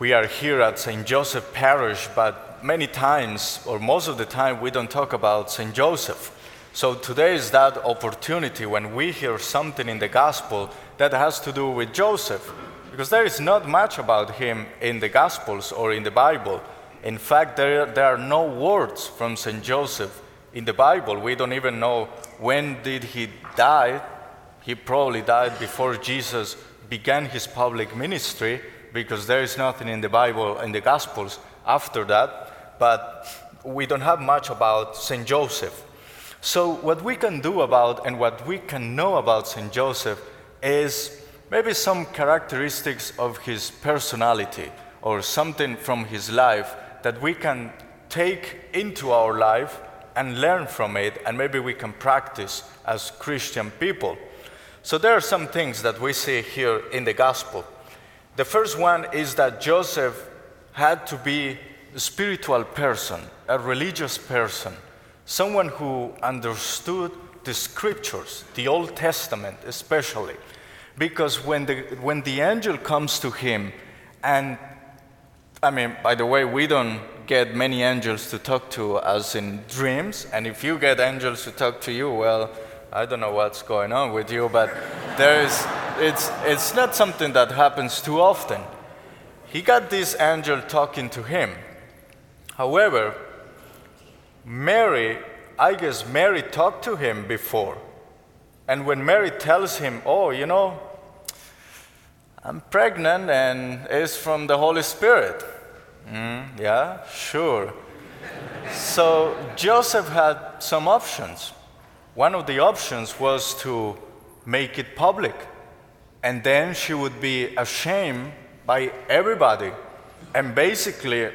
we are here at St. Joseph Parish, but many times, or most of the time, we don't talk about St. Joseph. So today is that opportunity when we hear something in the gospel that has to do with Joseph, because there is not much about him in the gospels or in the Bible. In fact, there, there are no words from St. Joseph in the Bible. We don't even know when did he die. He probably died before Jesus began his public ministry because there is nothing in the Bible in the Gospels after that. But we don't have much about St. Joseph. So, what we can do about and what we can know about St. Joseph is maybe some characteristics of his personality or something from his life that we can take into our life and learn from it, and maybe we can practice as Christian people. So, there are some things that we see here in the gospel. The first one is that Joseph had to be a spiritual person, a religious person, someone who understood the scriptures, the Old Testament especially. Because when the, when the angel comes to him, and I mean, by the way, we don't get many angels to talk to us in dreams, and if you get angels to talk to you, well, I don't know what's going on with you, but there is, it's, it's not something that happens too often. He got this angel talking to him. However, Mary, I guess Mary talked to him before. And when Mary tells him, Oh, you know, I'm pregnant and it's from the Holy Spirit. Mm, yeah, sure. so Joseph had some options. One of the options was to make it public, and then she would be ashamed by everybody. And basically,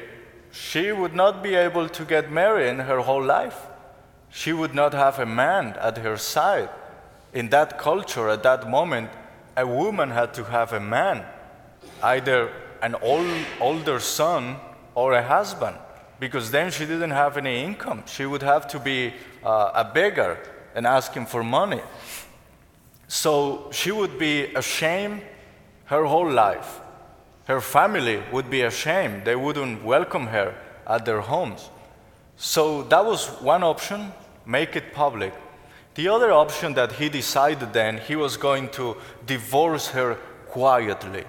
she would not be able to get married in her whole life. She would not have a man at her side. In that culture, at that moment, a woman had to have a man, either an old, older son or a husband, because then she didn't have any income. She would have to be uh, a beggar and ask him for money. So she would be ashamed her whole life. Her family would be ashamed. They wouldn't welcome her at their homes. So that was one option make it public. The other option that he decided then, he was going to divorce her quietly.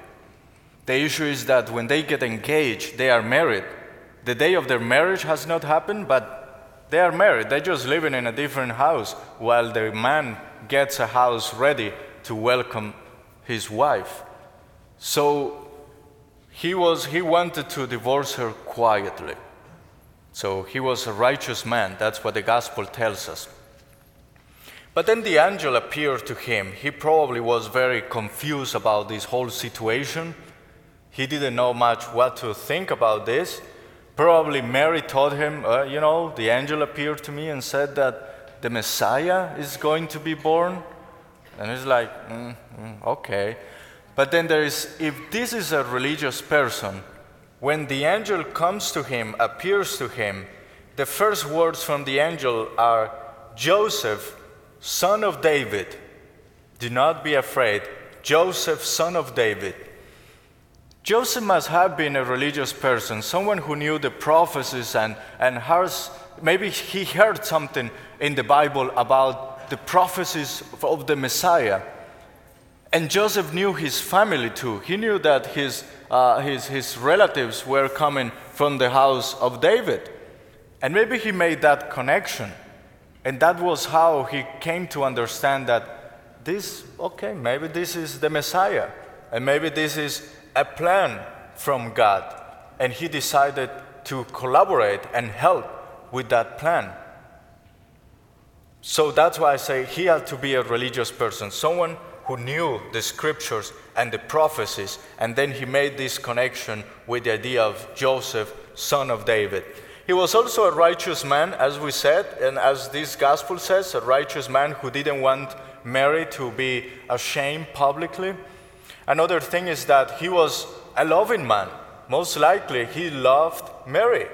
The issue is that when they get engaged, they are married. The day of their marriage has not happened, but they are married. They're just living in a different house while the man gets a house ready to welcome his wife. So he, was, he wanted to divorce her quietly. So he was a righteous man. That's what the gospel tells us. But then the angel appeared to him. He probably was very confused about this whole situation. He didn't know much what to think about this. Probably Mary told him, uh, You know, the angel appeared to me and said that the Messiah is going to be born. And he's like, mm, mm, Okay. But then there is, if this is a religious person, when the angel comes to him, appears to him, the first words from the angel are, Joseph, son of David, do not be afraid. Joseph, son of David. Joseph must have been a religious person, someone who knew the prophecies and, and hears, maybe he heard something in the Bible about the prophecies of the Messiah. And Joseph knew his family too. He knew that his, uh, his, his relatives were coming from the house of David. And maybe he made that connection. And that was how he came to understand that this, okay, maybe this is the Messiah. And maybe this is a plan from God, and he decided to collaborate and help with that plan. So that's why I say he had to be a religious person, someone who knew the scriptures and the prophecies, and then he made this connection with the idea of Joseph, son of David. He was also a righteous man, as we said, and as this gospel says, a righteous man who didn't want Mary to be ashamed publicly. Another thing is that he was a loving man. Most likely, he loved Mary,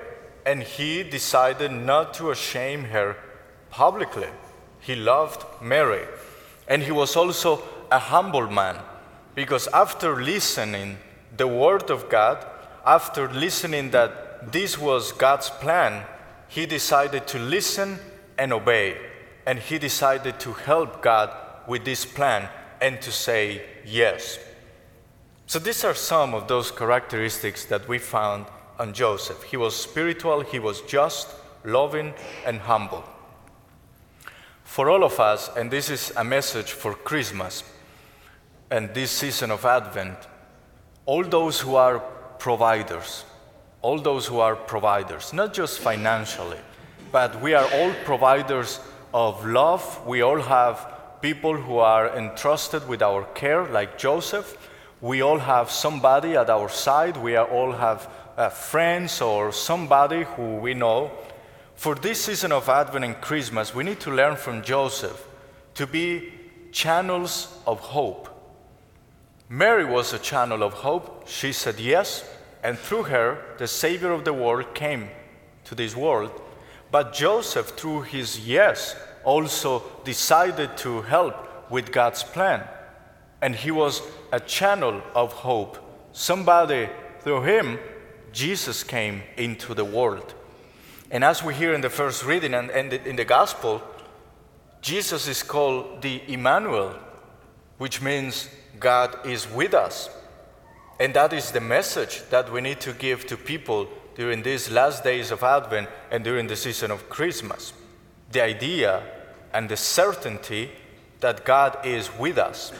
and he decided not to shame her publicly. He loved Mary. And he was also a humble man, because after listening the word of God, after listening that this was God's plan, he decided to listen and obey. And he decided to help God with this plan and to say yes. So these are some of those characteristics that we found on Joseph. He was spiritual, he was just, loving, and humble. For all of us, and this is a message for Christmas and this season of Advent, all those who are providers, all those who are providers, not just financially, but we are all providers of love. We all have people who are entrusted with our care, like Joseph. We all have somebody at our side. We all have uh, friends or somebody who we know. For this season of Advent and Christmas, we need to learn from Joseph to be channels of hope. Mary was a channel of hope. She said yes, and through her, the Savior of the world came to this world. But Joseph, through his yes, also decided to help with God's plan. And he was a channel of hope. Somebody, through him, Jesus came into the world. And as we hear in the first reading and, and in the gospel, Jesus is called the Emmanuel, which means God is with us. And that is the message that we need to give to people during these last days of Advent and during the season of Christmas. The idea and the certainty that God is with us.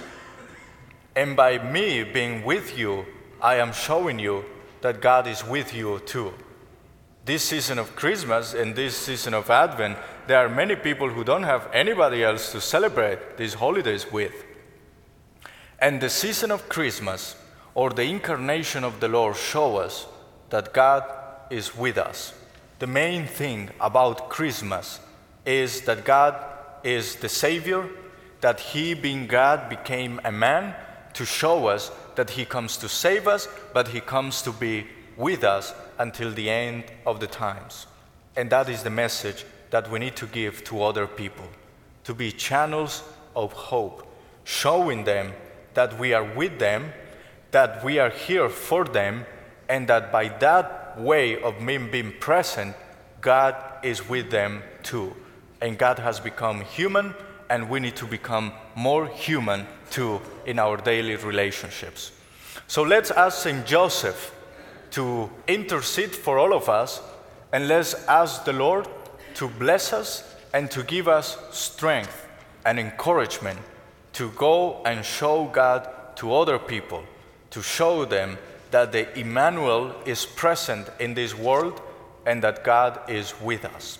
And by me being with you, I am showing you that God is with you too. This season of Christmas and this season of Advent, there are many people who don't have anybody else to celebrate these holidays with. And the season of Christmas or the incarnation of the Lord show us that God is with us. The main thing about Christmas is that God is the Savior, that He, being God, became a man to show us that He comes to save us, but He comes to be with us until the end of the times. And that is the message that we need to give to other people to be channels of hope, showing them that we are with them, that we are here for them, and that by that way of me being present, God is with them too and God has become human, and we need to become more human too in our daily relationships. So let's ask St. Joseph to intercede for all of us, and let's ask the Lord to bless us and to give us strength and encouragement to go and show God to other people, to show them that the Emmanuel is present in this world and that God is with us.